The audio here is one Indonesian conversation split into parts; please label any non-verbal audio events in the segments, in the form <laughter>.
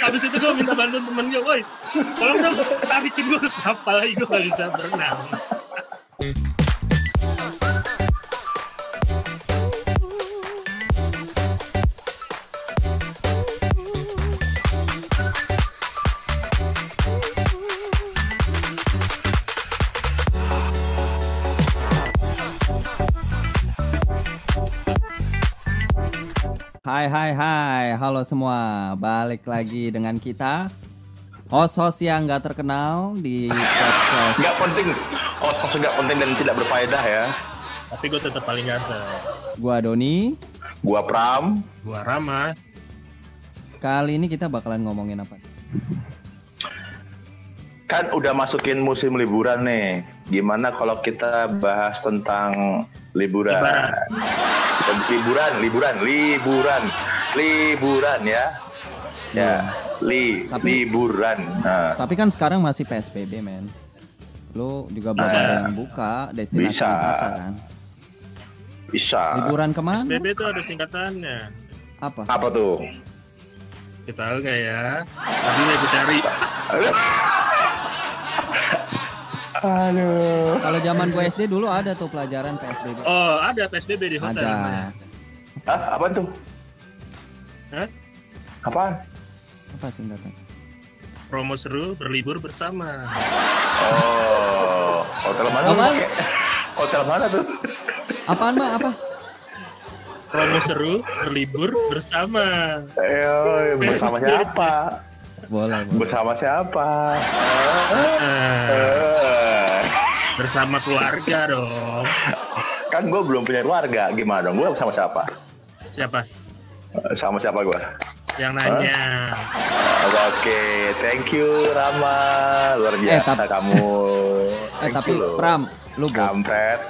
habis itu gue minta bantuan temen gue woi tolong dong tarikin gue ke kapal lagi gue gak bisa berenang Hai hai hai, halo semua, balik lagi dengan kita Host-host yang gak terkenal di podcast Nggak penting, oh nggak penting dan tidak berfaedah ya. tapi gue tetap paling ganteng Gua Doni Gua Pram, gue Rama Kali ini kita bakalan ngomongin apa? kan udah masukin musim liburan nih. Gimana kalau kita bahas tentang liburan? Lebaran. Liburan, liburan, liburan, liburan ya. Ya, li, Tapi- liburan. Nah, Tapi kan sekarang masih PSBB men Lu juga belum Nah, ada yang buka destinasi bisa. wisata kan bisa. Liburan ke mana? SBB itu ada singkatannya Apa? Apa tuh? kita tahu nggak ya tadi gue cari <laughs> Aduh. Kalau zaman gue SD dulu ada tuh pelajaran PSBB oh ada PSBB di hotel namanya. Ada Ah, apa tuh? Hah? Apaan? Apa singkatan? promo seru berlibur bersama Oh, hotel mana? Apaan? pakai? Hotel mana tuh? Apaan mbak? Apa? promo seru berlibur bersama Eh, bersama siapa? Boleh, boleh. Bersama siapa? Ah, Eh, bersama keluarga dong kan gue belum punya keluarga, gimana dong? Gue sama siapa? siapa Eh, Sama siapa gue? yang nanya Oke, thank you Rama, luar Eh, biasa tap- kamu. <laughs> Eh Thank tapi you. Pram, lu kampret.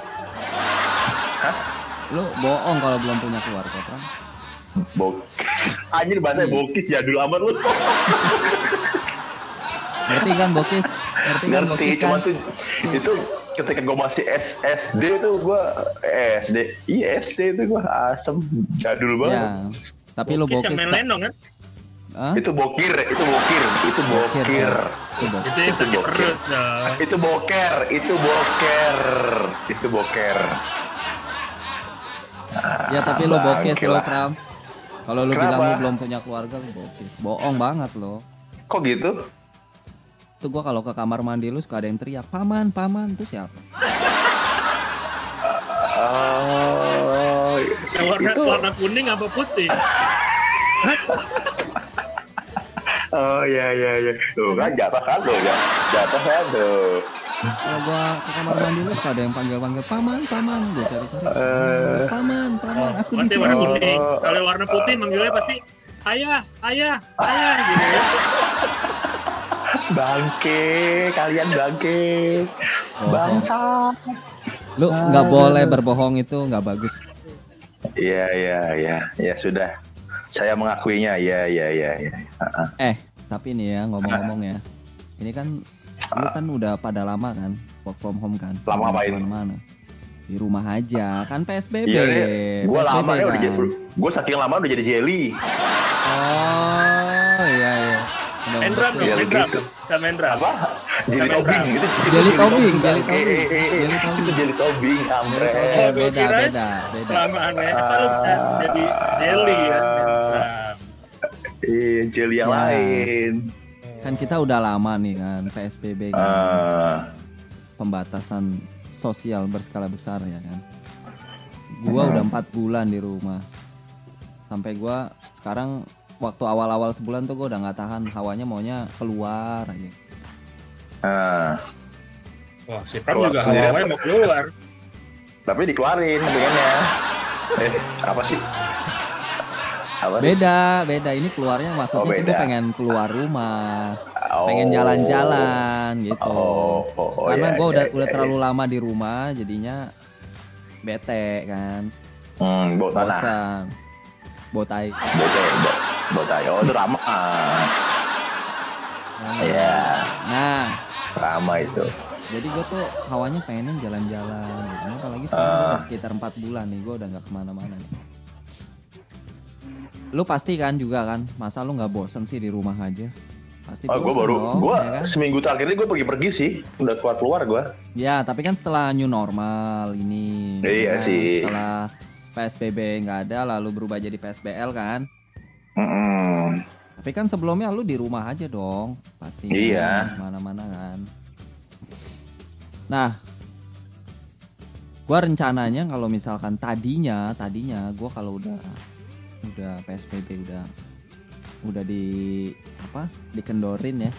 lu bohong kalau belum punya keluarga Pram. Bok. <laughs> Anjir bahasa Iya. bokis jadul amat lu. Ngerti kan bokis? Ngerti kan bokis cuma kan? tuh itu ketika gue masih SSD tuh gue SD, iya SD itu gue asem jadul banget. Ya. Tapi lu Bokis yang bokis main tak? lenong kan Hah? Itu bokir, itu bokir, itu bokir. Itu bokir. itu yang Itu sakit bokir. perut dong Itu boker, itu boker, itu boker. Ya tapi lu Ah, bokis bangke lo lah. Pram. Kalau lu Kenapa? bilang lu belum punya keluarga lu bokis. Bohong banget lo. Kok gitu? Tuh gua kalau ke kamar mandi lu suka ada yang teriak, "Paman, paman." Itu siapa? Oh, yang warna itu, warna kuning apa putih oh ya ya ya. Tuh kan jatuh kan tuh ya, jatuh kan tuh. Kalau gua ke kamar mandi lu suka ada yang panggil-panggil, "Paman, paman." Gua cari-cari. Eh. "Paman, paman, aku di warna sini." kuning Oh. kalau warna putih manggilnya pasti ayah ayah ayah gitu <laughs> ya Bangke, kalian bangke, Oh. bangsa. Lu nggak boleh berbohong itu nggak bagus. Iya iya iya, ya sudah. Saya mengakuinya, ya ya ya ya. Heeh. Eh, tapi nih ya ngomong-ngomong ya. Ini kan lu kan udah pada lama kan work from home kan. Lama ngapain? mana Di rumah aja kan PSBB. Iya, iya. Gue lama ya udah kan. jadi, gue saking lama udah jadi jelly. Oh, iya iya. Main drum dong Iya, main drum bisa main drum Apa? Jelly Sampai tobing berapa? itu. itu Jelly tobing, jelly tobing, Eh, eh, eh, tobing. Jelly kampret. tobing. Gua beda, beda, beda. kelamaan ya lu bisa jadi jelly kan main drum. Iya, jelly yang Ya. lain. Kan kita udah lama nih kan PSBB kan. Ah, Pembatasan sosial berskala besar ya kan. Gua udah empat bulan di rumah. Sampai gua sekarang waktu awal-awal sebulan tuh gua udah nggak tahan hawanya maunya keluar aja. ah. wah si Pram juga sendiri hawa mau keluar Tapi dikeluarin <laughs> pengennya. Eh, apa sih? Apa sih? Beda, beda. Ini keluarnya maksudnya Oh, tuh beda. pengen keluar rumah, Oh. pengen jalan-jalan gitu. Oh, oh, oh, Karena ya, gua ya, udah ya, udah ya. terlalu lama di rumah, jadinya bete kan, Hmm, bosan, botai. Bete, bau, bau tai. Oh, itu ramah. Nah, Iya, Nah, ramah itu. jadi gue tuh hawanya pengen jalan-jalan gitu. Nah, apalagi sekarang Ah. udah sekitar empat bulan nih, gue udah nggak ke mana-mana nih. lu pasti kan juga kan, masa lu nggak bosen sih di rumah aja? Pasti Oh, gue bosen baru, dong, gue ya kan? seminggu terakhir ini gue pergi-pergi sih, udah keluar keluar gue. Ya, tapi kan setelah new normal ini. Iya ya, sih. Setelah PSBB nggak ada, lalu berubah jadi PSBL kan. Tapi kan sebelumnya lu di rumah aja dong, pasti. Iya. Mana-mana kan. Nah, gua rencananya kalau misalkan tadinya, tadinya gua kalau udah udah PSBB udah udah di apa dikendorin ya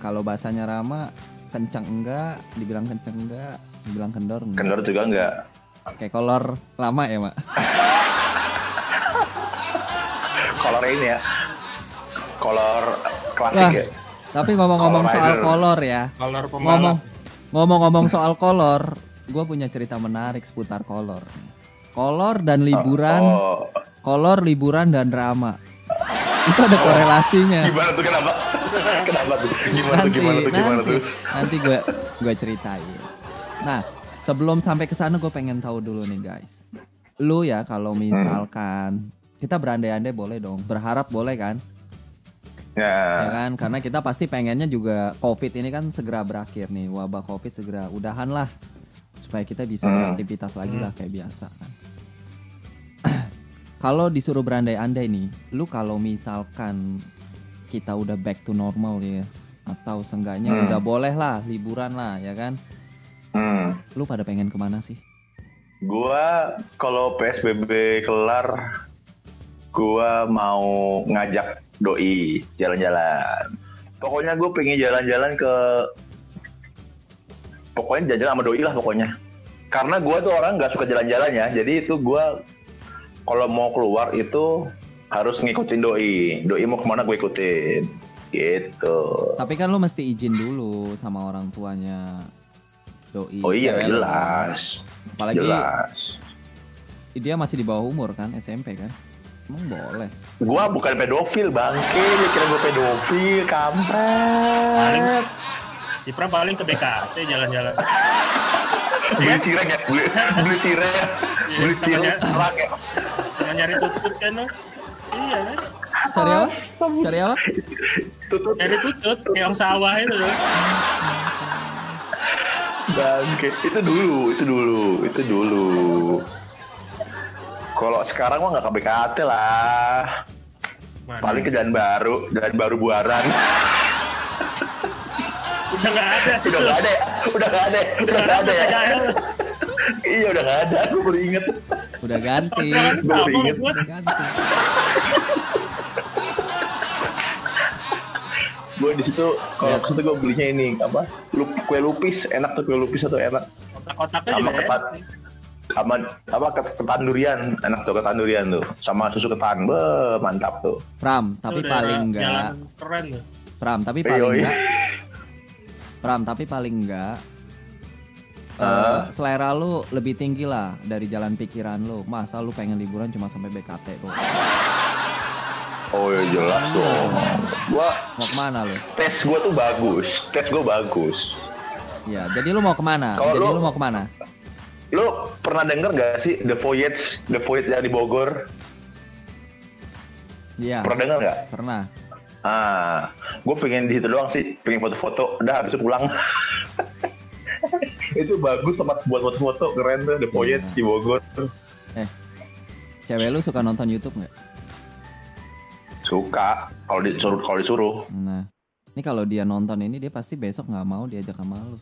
kalau bahasanya Rama kencang enggak dibilang kencang enggak dibilang kendor enggak Kendor juga enggak. Kayak kolor lama ya mak Kolor ini ya, kolor klasik Wah. ya. tapi ngomong-ngomong Kolor soal kolor ya Kolor ngomong ngomong-ngomong soal kolor gue punya cerita menarik seputar kolor kolor dan liburan Oh, kolor liburan dan drama itu ada korelasinya gimana tuh kenapa? kenapa tuh? Gimana tuh? nanti Gimana tuh? Gimana nanti tuh? nanti gue gue ceritain nah sebelum sampai ke sana gue pengen tahu dulu nih guys. Lu ya kalau misalkan kita berandai-andai boleh dong. Berharap boleh kan? Ya. Ya. kan? Karena kita pasti pengennya juga covid ini kan segera berakhir nih. Wabah covid segera udahan lah. Supaya kita bisa Hmm. beraktivitas lagi lah kayak biasa kan. <clears throat> Kalau disuruh berandai-andai nih lu kalau misalkan kita udah back to normal ya atau seenggaknya Hmm. udah boleh lah liburan lah ya kan Hmm. lu pada pengen ke mana sih Gua kalau PSBB kelar, gua mau ngajak doi jalan-jalan. Pokoknya gue pengen jalan-jalan ke, pokoknya jalan-jalan sama doi lah pokoknya. Karena gua tuh orang nggak suka jalan-jalan ya, jadi itu gua kalau mau keluar itu harus ngikutin doi. Doi mau ke mana gue ikutin, gitu. tapi kan lu mesti izin dulu sama orang tuanya doi Oh iya cewek lu kan. jelas, apalagi jelas. dia masih di bawah umur kan SMP kan emang boleh Gua bukan pedofil bangke, dia kira gua pedofil, Paling kampret. Cipra paling ke BKT jalan-jalan. <laughs> Beli cireng ya, beli, beli cireng, beli Iya, cireng, sama serak ya. Cuma nyari tutut kan lo. Iya kan? cari apa cari apa Tutut Nyari tutut yang sawah itu loh. Bangke. Itu dulu, itu dulu, itu dulu. Kalau sekarang mah nggak ke BKT lah. Mana? Paling ke jalan baru, jalan baru buaran. udah nggak ada. udah nggak ada ya, udah nggak ada, ya? udah nggak ada ya. PKL. iya udah nggak ada, aku baru inget. udah ganti sama inget. gua. udah ganti Gue di situ kalau Ya. ke situ gue belinya ini apa? Lup, kue lupis, enak tuh kue lupis atau enak. Kotak-kotaknya sama juga ya. ketan sama apa ket- ketan durian enak tuh ketan durian tuh sama susu ketan be mantap tuh Pram tapi udah paling jalan enggak keren tuh. Pram tapi paling enggak Pram tapi paling enggak eh, Ah. selera lu lebih tinggi lah dari jalan pikiran lu masa lu pengen liburan cuma sampai BKT tuh oh ya jelas dong. Gua mau ke mana lu? tes gua tuh bagus. Tes gua bagus. Ya jadi lu mau ke mana? Kalau jadi lu- lu mau ke mana? Lu pernah denger gak sih The Voyage The Voyage yang di Bogor? Iya. Pernah denger gak? Pernah. Ah gue pengen di situ doang sih. Pengen foto-foto. Udah habis itu pulang. <laughs> Itu bagus tempat buat foto-foto. Keren tuh The Voyage di Bogor. Cewek lu suka nonton YouTube nggak suka kalau disuruh kalau disuruh Nah, ini kalau dia nonton ini dia pasti besok nggak mau diajak sama lu.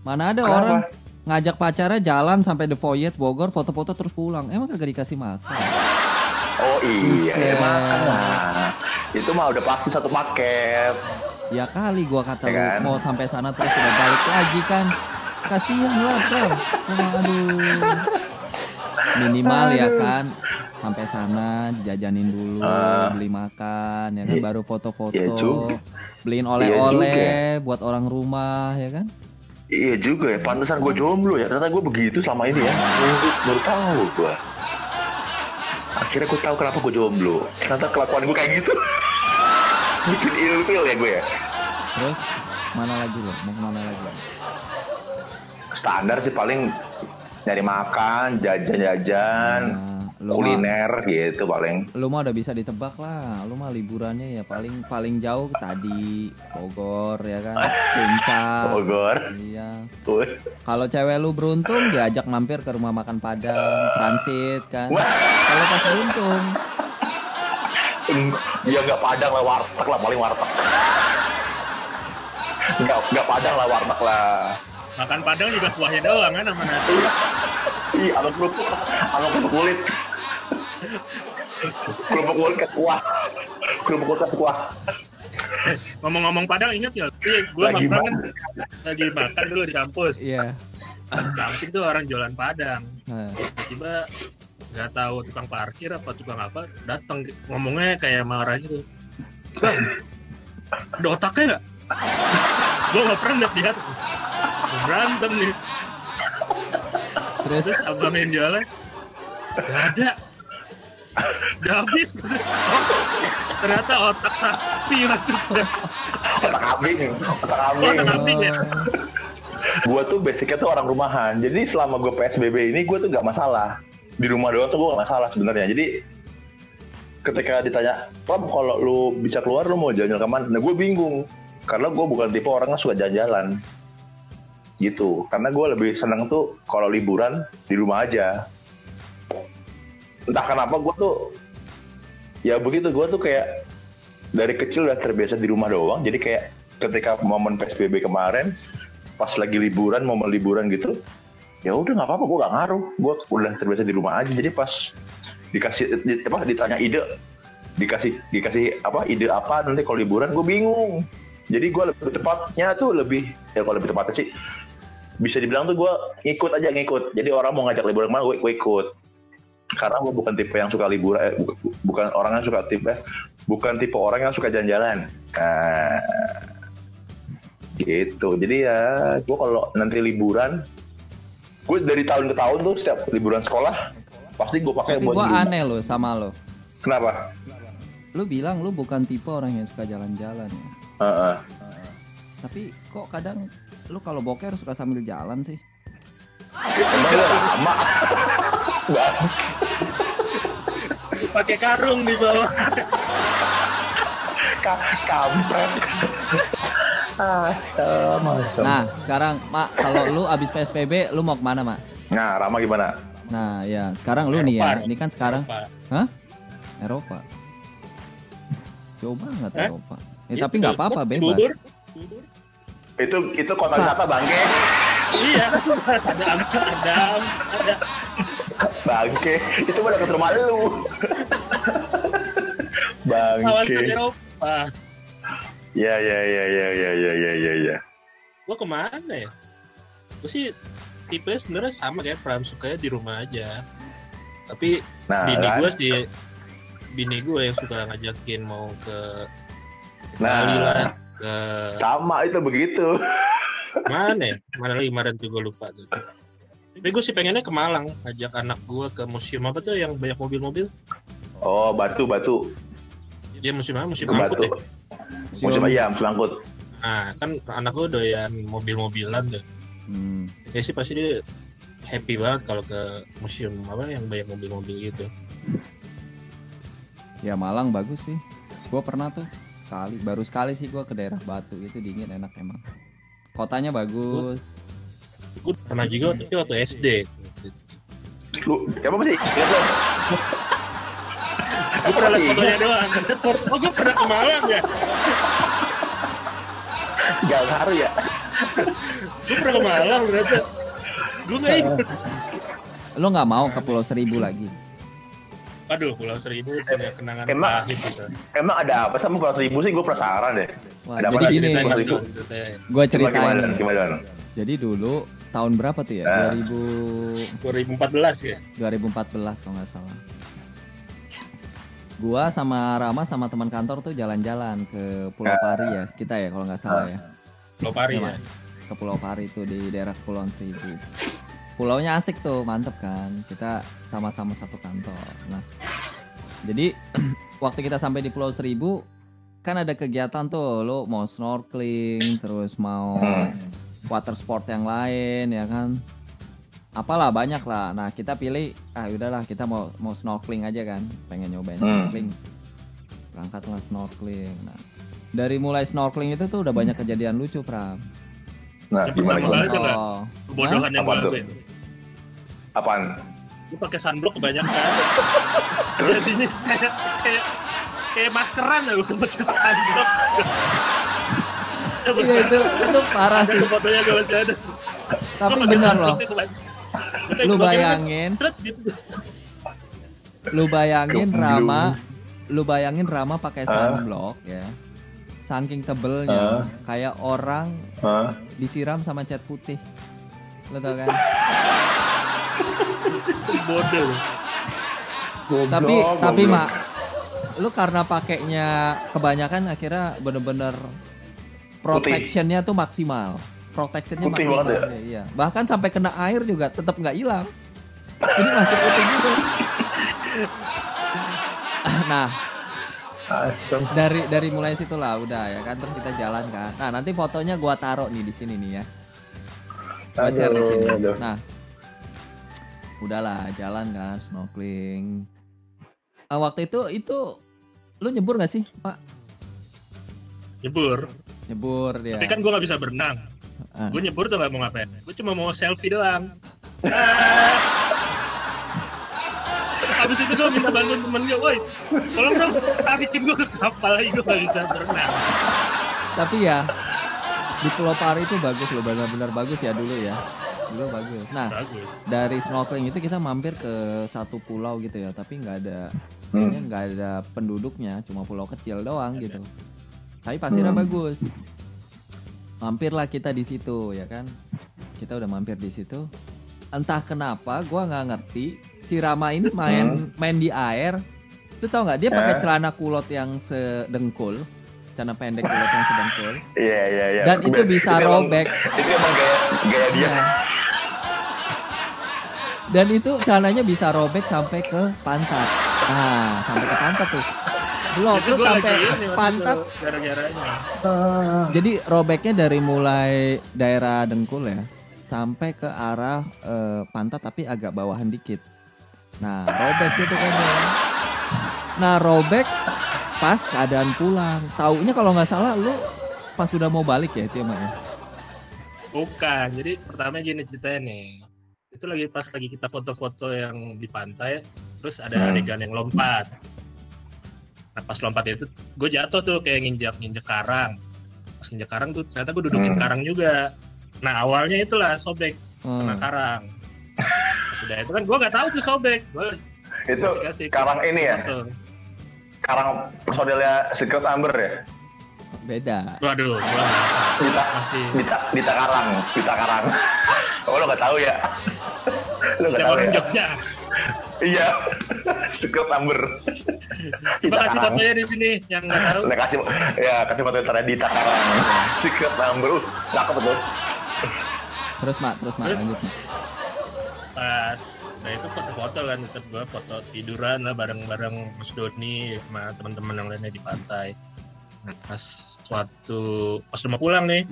Mana ada Kenapa? orang ngajak pacarnya jalan sampai The Voyage Bogor foto-foto terus pulang. Emang kagak dikasih makan? Oh iya, Buset. emang. Nah, itu mah udah pasti satu paket. Ya kali gua kata Ya lu kan? mau sampai sana terus udah balik lagi kan. Kasihan lah, Bro. Emang aduh. Minimal ya kan sampai sana dijajanin dulu, Ah. beli makan ya kan Iya. baru foto-foto. Iya. Beliin Iya oleh-oleh buat orang rumah ya kan. Iya juga ya, pantesan gue jomblo ya. Ternyata gue begitu selama ini ya. Baru, baru tahu gue. Akhirnya gue tahu kenapa gue jomblo. Ternyata kelakuan gue kayak gitu. <laughs> Bikin ilfil ya gue ya. Terus mana lagi lo? Mau ke mana lagi? Standar sih paling nyari makan, jajan-jajan, Nah, Lu mah- kuliner gitu paling. lu mah udah bisa ditebak lah lu mah liburannya ya paling paling jauh tadi Bogor ya kan puncak Bogor. iya Tuh. kalau cewek lu beruntung diajak mampir ke rumah makan padang transit kan Wah. kalau pas beruntung Ya nggak padang lah warteg lah paling warteg. Nggak nggak padang lah warteg lah. Makan padang juga kuahnya doang kan sama nasi. Ih, sama kerupuk, sama kerupuk kulit. Kerupuk kulit ke kuah. Kerupuk kulit ke kuah. Ngomong-ngomong padang inget ya, gue Lagi makan kan lagi makan dulu di kampus. iya Di samping tuh orang jualan padang. Nah, Tiba-tiba nggak tahu tukang parkir apa tukang apa datang ngomongnya kayak marah gitu. Bang, ada otaknya nggak? gue nggak pernah lihat dia berantem nih. terus Terus abang yang jualan nggak ada. Udah habis. Oh, ternyata otak sapi maksudnya. Otak kambing, otak Oh, kambing. otak kambing ya. Gue tuh basicnya tuh orang rumahan. Jadi selama gue PSBB ini gue tuh nggak masalah. Di rumah doang tuh gue gak masalah sebenarnya. Jadi ketika ditanya, Rob kalau lu bisa keluar lu mau jalan-jalan ke mana? Nah gue bingung. Karena gue bukan tipe orang yang suka jalan-jalan. Gitu. Karena gue lebih seneng tuh kalau liburan di rumah aja. Entah kenapa gue tuh ya begitu gue tuh kayak dari kecil udah terbiasa di rumah doang. Jadi kayak ketika momen PSBB kemarin pas lagi liburan momen liburan gitu ya udah nggak apa-apa gue gak ngaruh. Gue udah terbiasa di rumah aja. Jadi pas dikasih di, apa ditanya ide dikasih dikasih apa ide apa nanti kalau liburan gue bingung. Jadi gue lebih tepatnya tuh lebih ya kalau lebih tepatnya sih bisa dibilang tuh gue ngikut aja ngikut. Jadi orang mau ngajak liburan gue, gue ikut karena gue bukan tipe yang suka liburan eh, bu- bu- bukan orang yang suka tipe bukan tipe orang yang suka jalan-jalan nah, gitu jadi ya gue kalau nanti liburan gue dari tahun ke tahun tuh setiap liburan sekolah pasti gue pakai buat rumah. aneh loh sama lo kenapa lu bilang lu bukan tipe orang yang suka jalan-jalan ya Heeh. tapi kok kadang lu kalau boker suka sambil jalan sih emang gue lama Bang. <laughs> Pakai karung di bawah. <laughs> Ka- kampret <laughs> ah nah sekarang mak kalau lu abis PSBB lu mau ke mana mak nah Rama gimana nah ya sekarang lu nih ya Eropa. ini kan sekarang Apa? Hah? Eropa jauh banget Hah? Eropa ya, tapi nggak apa-apa bebas Bubur. itu itu kota wisata bangke Iya, ada ada ada bangke itu mah dekat rumah lu bangke Eropa. ya ya ya ya ya ya ya ya ya Gua ke mana ya? Gue sih tipe sebenarnya sama kayak Pram sukanya di rumah aja. Tapi nah bini kan? gue sih bini gue yang suka ngajakin mau ke Nah. Bali lah ke sama itu begitu mana ya mana lagi kemarin tuh gue lupa tuh tapi gue sih pengennya ke Malang ajak anak gue ke museum apa tuh yang banyak mobil-mobil? Oh batu batu. Dia museum apa? Museum itu angkut batu ya Siom. musim ayam selangkut nah kan anak gue doyan mobil-mobilan deh Hmm. ya sih pasti dia happy banget kalau ke museum apa yang banyak mobil-mobil gitu. Ya Malang bagus sih. Gua pernah tuh sekali baru sekali sih gua ke daerah Batu. Itu dingin enak emang. Kotanya bagus gue pernah juga tapi waktu SD lu apa sih? Gue pernah lihat fotonya doang. Oh gue pernah ke Malang ya? Gak ngaruh ya? Gue pernah ke Malang ternyata. Gue nggak ikut lo nggak mau ke Pulau Seribu lagi? Aduh Pulau Seribu punya kenangan Emang- pahit gitu emang ada apa sama Pulau Seribu sih? Gue penasaran deh. Wah, Ada apa jadi lagi gini di Pulau Mas, Seribu? ceritanya. gua ceritain gimana gimana? Jadi dulu tahun berapa tuh ya Ah. 2000 2014 ya 2014 kalau nggak salah. Gua sama Rama sama teman kantor tuh jalan-jalan ke Pulau Pari ya, kita ya kalau nggak salah ya. Pulau Pari Iya, ya Ke Pulau Pari tuh di daerah Kepulauan Seribu. Pulaunya asik tuh, mantep kan. Kita sama-sama satu kantor. Nah, jadi <clears throat> waktu kita sampai di Pulau Seribu kan ada kegiatan tuh, lo mau snorkeling, terus mau Hmm. Water sport yang lain ya kan. apalah banyak lah. Nah kita pilih ah udahlah kita mau mau snorkeling aja kan, pengen nyobain Hmm. snorkeling. Berangkatlah snorkeling. Nah dari mulai snorkeling itu tuh udah banyak kejadian lucu Pram. Nah, Yang gimana gimana? Oh, Kebodohan yang Apa gue tuh? lakuin. Apaan? Gue pakai sunblock kebanyakan. Jadinya kayak kayak kayak maskeran ya gue pakai sunblock. Iya itu itu parah sih. fotonya gue masih ada. Tapi benar loh. kayak Lu bayangin, gitu. lu bayangin. Rama, lu bayangin Rama pakai sunblock ya. Saking tebelnya, kayak orang disiram sama cat putih. Lo tau kan? <laughs> Bodoh. tapi tapi mak lu karena pakainya kebanyakan akhirnya bener-bener protectionnya tuh maksimal. Protectionnya Putih maksimal. banget iya. Bahkan sampai kena air juga tetap nggak hilang. Ini masih putih gitu <laughs> nah Asem. dari dari mulai situ lah udah ya kan terus kita jalan kan. Nah nanti fotonya gua taruh nih di sini nih ya. Gua share di sini. Aduh, nah udahlah jalan kan snorkeling. Ah, waktu itu itu lu nyebur gak sih pak? Nyebur. Nyebur dia Tapi kan gue gak bisa berenang. Ah. Gue nyebur tuh gak mau ngapain. Gue cuma mau selfie doang. <laughs> Habis itu gue minta bantuan temen gue, woi, tolong dong tarikin gue ke kapal lagi gue gak bisa berenang. tapi ya di Pulau Pari itu bagus loh benar-benar bagus ya dulu ya dulu bagus nah Bagus. dari snorkeling itu kita mampir ke satu pulau gitu ya tapi nggak ada kayaknya nggak ada penduduknya cuma pulau kecil doang gitu tapi pasirnya Hmm. bagus mampirlah kita di situ ya kan kita udah mampir di situ entah kenapa gua nggak ngerti si Rama ini main main di air lu tau nggak dia pakai Eh? celana kulot yang sedengkul celana pendek kulot yang sedengkul Iya iya iya. Dan itu bisa emang- robek. Itu emang gaya gaya dia. Iya. Dan itu celananya bisa robek sampai ke pantat. Nah, sampai ke pantat tuh. Belum, Itu lu sampai pantat. itu, gara-garanya. Jadi robeknya dari mulai daerah dengkul ya, sampai ke arah eh, pantat tapi agak bawahan dikit. Nah, robek situ kan ya. Nah, robek pas keadaan pulang. Taunya kalau nggak salah lu pas udah mau balik ya itu ya, ya? Bukan, jadi pertama gini ceritanya nih. Itu lagi pas lagi kita foto-foto yang di pantai, terus ada Hmm. adegan yang lompat. Nah pas lompat itu, gue jatuh tuh kayak nginjak nginjak karang. Pas nginjak karang tuh ternyata gue dudukin Hmm. karang juga. Nah awalnya itulah sobek kena Hmm. karang. Nah, Sudah itu kan gue nggak tahu tuh sobek. Gue Itu kasih-kasih karang ini ya? foto. Karang personilnya Secret Amber ya? Beda. Waduh, tahu. Dita, masih. Dita, Dita Karang, Dita Karang. Oh lo gak tahu ya? Lo gak tahu ya? Iya. Secret Amber. Coba kasih fotonya di sini yang nggak tahu. Nah, kasih ya kasih foto cara Dita Karang. Secret Amber. Uh, cakep tuh. Terus mak, terus mak lanjut mak. pas nah itu foto-foto kan tetap gua foto tiduran lah bareng-bareng Mas Doni sama teman-teman yang lainnya di pantai nah pas suatu pas udah mau pulang nih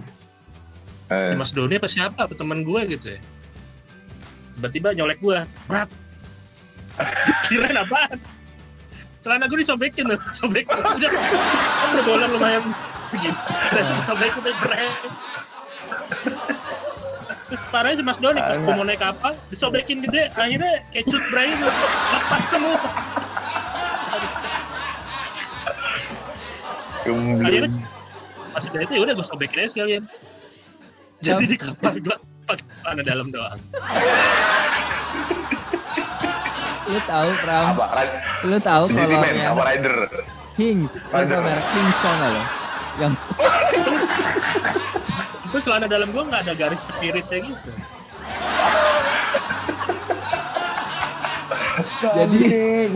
Eh, si Mas Doni apa siapa apa teman gue gitu ya tiba-tiba nyolek gua berat kirain apaan? Celana gue disobekin tuh sobekin udah udah bola lumayan segini. Sobekin tuh berat terus parahnya si Mas Doni pas gua mau naik kapal disobekin gede akhirnya kayak cut bray itu lepas semua. Akhirnya pas udah itu ya udah gue sobekin aja sekalian. Jadi di kapal gue pakai celana dalam doang Lu tahu Pram? Apa? Lu tahu kolornya apa rider? Tahu Rider. merek Hings tau nggak lo? Yang <laughs> itu celana dalam gue nggak ada garis cepiritnya gitu Jadi-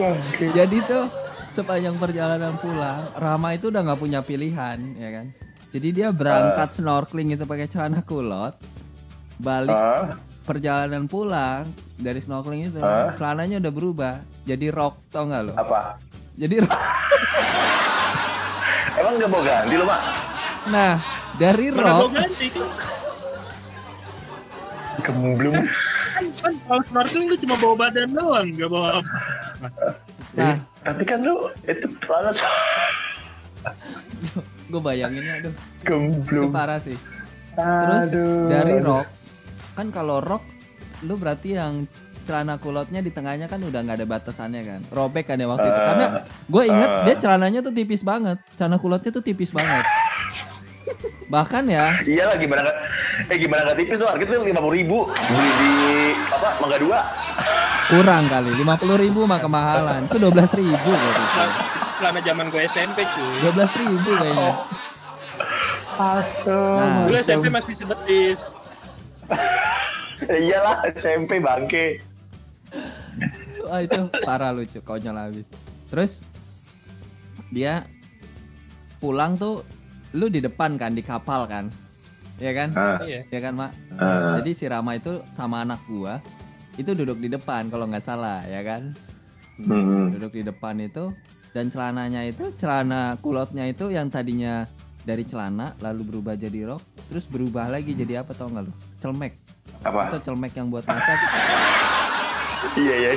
jadi tuh sepanjang perjalanan pulang, Rama itu udah nggak punya pilihan, ya kan? Jadi dia berangkat snorkeling itu pakai celana kulot, balik Hah? Perjalanan pulang dari snorkeling itu, Hah? celananya udah berubah jadi rok, tau nggak lo? Apa? Jadi rok. <laughs> Emang nggak mau ganti lo, Mak? Nah, dari rok ganti kan Gemblung. kan kan kalau snorkeling lu cuma bawa badan doang nggak bawa apa Nah, Tapi kan lu itu celana gue bayanginnya aduh, itu gemblung. parah sih. Terus Aduh. dari rok, kan kalau rok lu berarti yang celana kulotnya di tengahnya kan udah nggak ada batasannya kan? Robek kan ya waktu itu. Karena gue inget Ah. dia celananya tuh tipis banget. Celana kulotnya tuh tipis banget. Bahkan ya. Iya lah gimana eh gimana nggak tipis tuh? Harganya tuh lima puluh ribu. Beli di apa Mangga Dua. Kurang kali lima puluh ribu mah kemahalan. Itu dua belas ribu selama zaman gue SMP cuy. dua belas ribu kayaknya. Nah. dulu SMP masih sebetis <laughs> iyalah SMP bangke Wah itu parah lucu konyol habis. Terus dia pulang tuh lu di depan kan di kapal kan. Ya kan? Ah, iya Ya kan, Mak? ah. Jadi si Rama itu sama anak gua itu duduk di depan kalau nggak salah, ya kan? Hmm. Duduk di depan itu dan celananya itu celana kulotnya itu yang tadinya dari celana lalu berubah jadi rok, terus berubah lagi jadi apa tau nggak lu? Celmek. apa Itu celmek yang buat masak. iya iya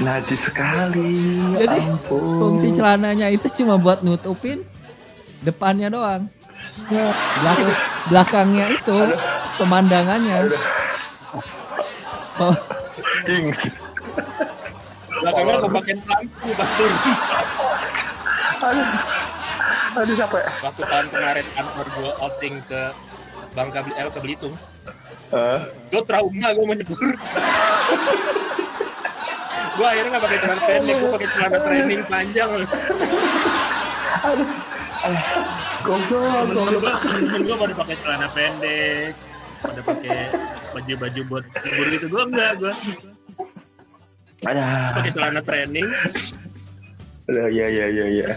najis sekali ya Jadi, ampun. Fungsi celananya itu cuma buat nutupin depannya doang. Belakang, belakangnya itu pemandangannya. Oh, Ing. belakangnya gue pakai lampu pas turun aduh aduh capek waktu tahun kemarin kantor gue outing ke Bangka eh, ke Belitung Ah. gue trauma gue mau nyebur. Gue akhirnya nggak pakai celana pendek gue pakai celana training panjang. Goblok temen-temen gue pada pakai celana pendek. Pada pakai baju-baju buat nyebur gitu. Gue enggak gue ada. Pakai celana training. Ada ya ya ya ya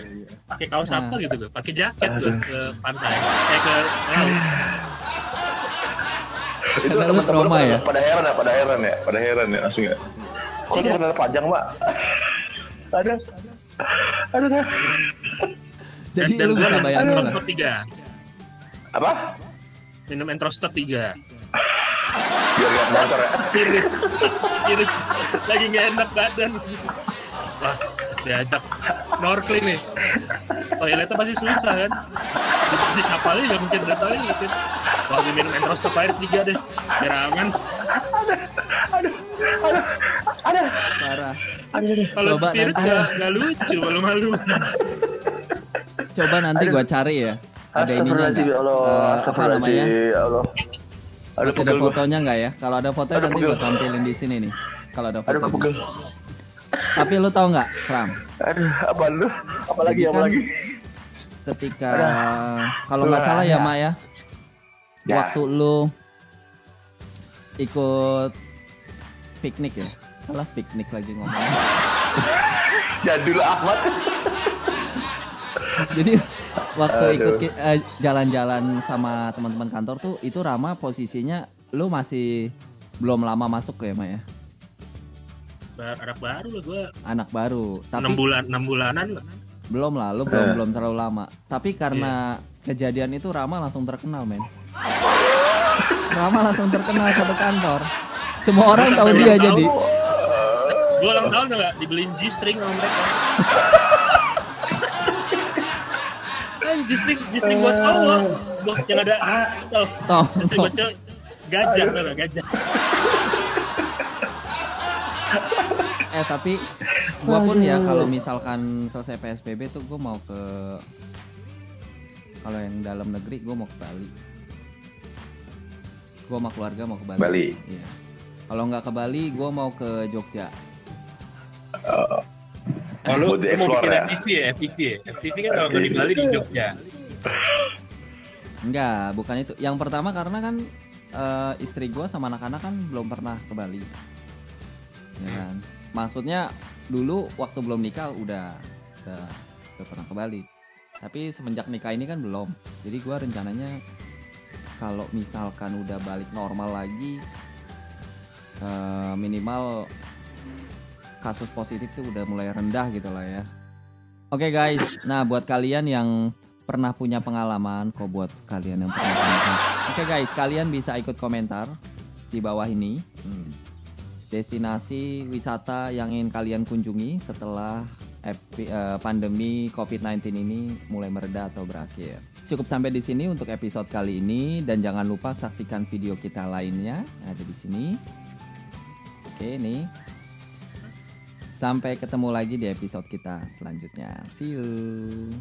pakai kaos apa gitu gue pakai jaket gue ke pantai. Eh ke laut itu teman-teman trauma pada- ya? pada heran ya pada heran ya pada heran ya langsung ya. Kok Iya. celana panjang mbak ada ada ada jadi lu gua bisa bayangin lah. Tiga. Apa? Minum entrostop tiga. Biar nggak motor ya. Irit. Irit. Lagi nggak enak badan. Wah diajak. Snorkeling nih. Toiletnya pasti susah kan? Di, kapalnya nggak mungkin ada toilet gue minum entrostop air tiga deh biar aman Parah. kalau Coba nanti. nggak nggak lucu malu-malu Coba nanti gua cari ya. Ada ininya nggak? ya Allah Eh, apa namanya? Ya Allah ada Masih ada fotonya nggak ya? Kalau ada fotonya Ada nanti gua tampilin di sini nih. Kalau ada ada fotonya. pegel Tapi lu tahu nggak, Pram? aduh apa lu apa lagi Jadi apa kan- lagi Ketika kalau nggak salah ya, Mak ya. Waktu lu ikut piknik ya. Salah piknik lagi ngomong. <laughs> jadul amat <laughs> Jadi waktu Aduh. ikut eh, jalan-jalan sama teman-teman kantor tuh itu Rama posisinya lu masih belum lama masuk ya, Mak ya. Bar- anak baru lah gue Anak baru. Tapi enam bulan enam bulanan belum lah, lu belum Eh. belum terlalu lama. Tapi karena kejadian itu Rama langsung terkenal, men. Rama langsung terkenal satu kantor. Semua orang tahu dia ulang jadi. gue ulang tahun nggak? Dibeliin G-string sama mereka. <laughs> Kan G-string G-string buat cowok buat yang ada tau. Toh, G-string toh. buat cowok gajah tau gajah. <laughs> Eh tapi gua pun ya kalau misalkan selesai PSBB tuh gua mau ke kalau yang dalam negeri gua mau ke Bali. Gua sama keluarga mau ke Bali. Bali. Iya. Kalau nggak ke Bali, gua mau ke Jogja. Oh, lu, lu mau bikin ya? FTV ya? FTV ya? FTV kan kalau di Bali di Jogja. Enggak, bukan itu. Yang pertama karena kan eh, istri gua sama anak-anak kan belum pernah ke Bali. Ya kan? Maksudnya dulu waktu belum nikah udah udah, udah pernah ke Bali. Tapi semenjak nikah ini kan belum. Jadi gua rencananya kalau misalkan udah balik normal lagi eh, minimal kasus positif tuh udah mulai rendah gitu lah ya. Oke guys, nah buat kalian yang pernah punya pengalaman kok buat kalian yang pernah punya. Oke guys, kalian bisa ikut komentar di bawah ini Hmm. destinasi wisata yang ingin kalian kunjungi setelah epi- eh, pandemi COVID-19 ini mulai mereda atau berakhir. Cukup sampai di sini untuk episode kali ini dan jangan lupa saksikan video kita lainnya ada di sini. Oke, nih. Sampai ketemu lagi di episode kita selanjutnya. See you.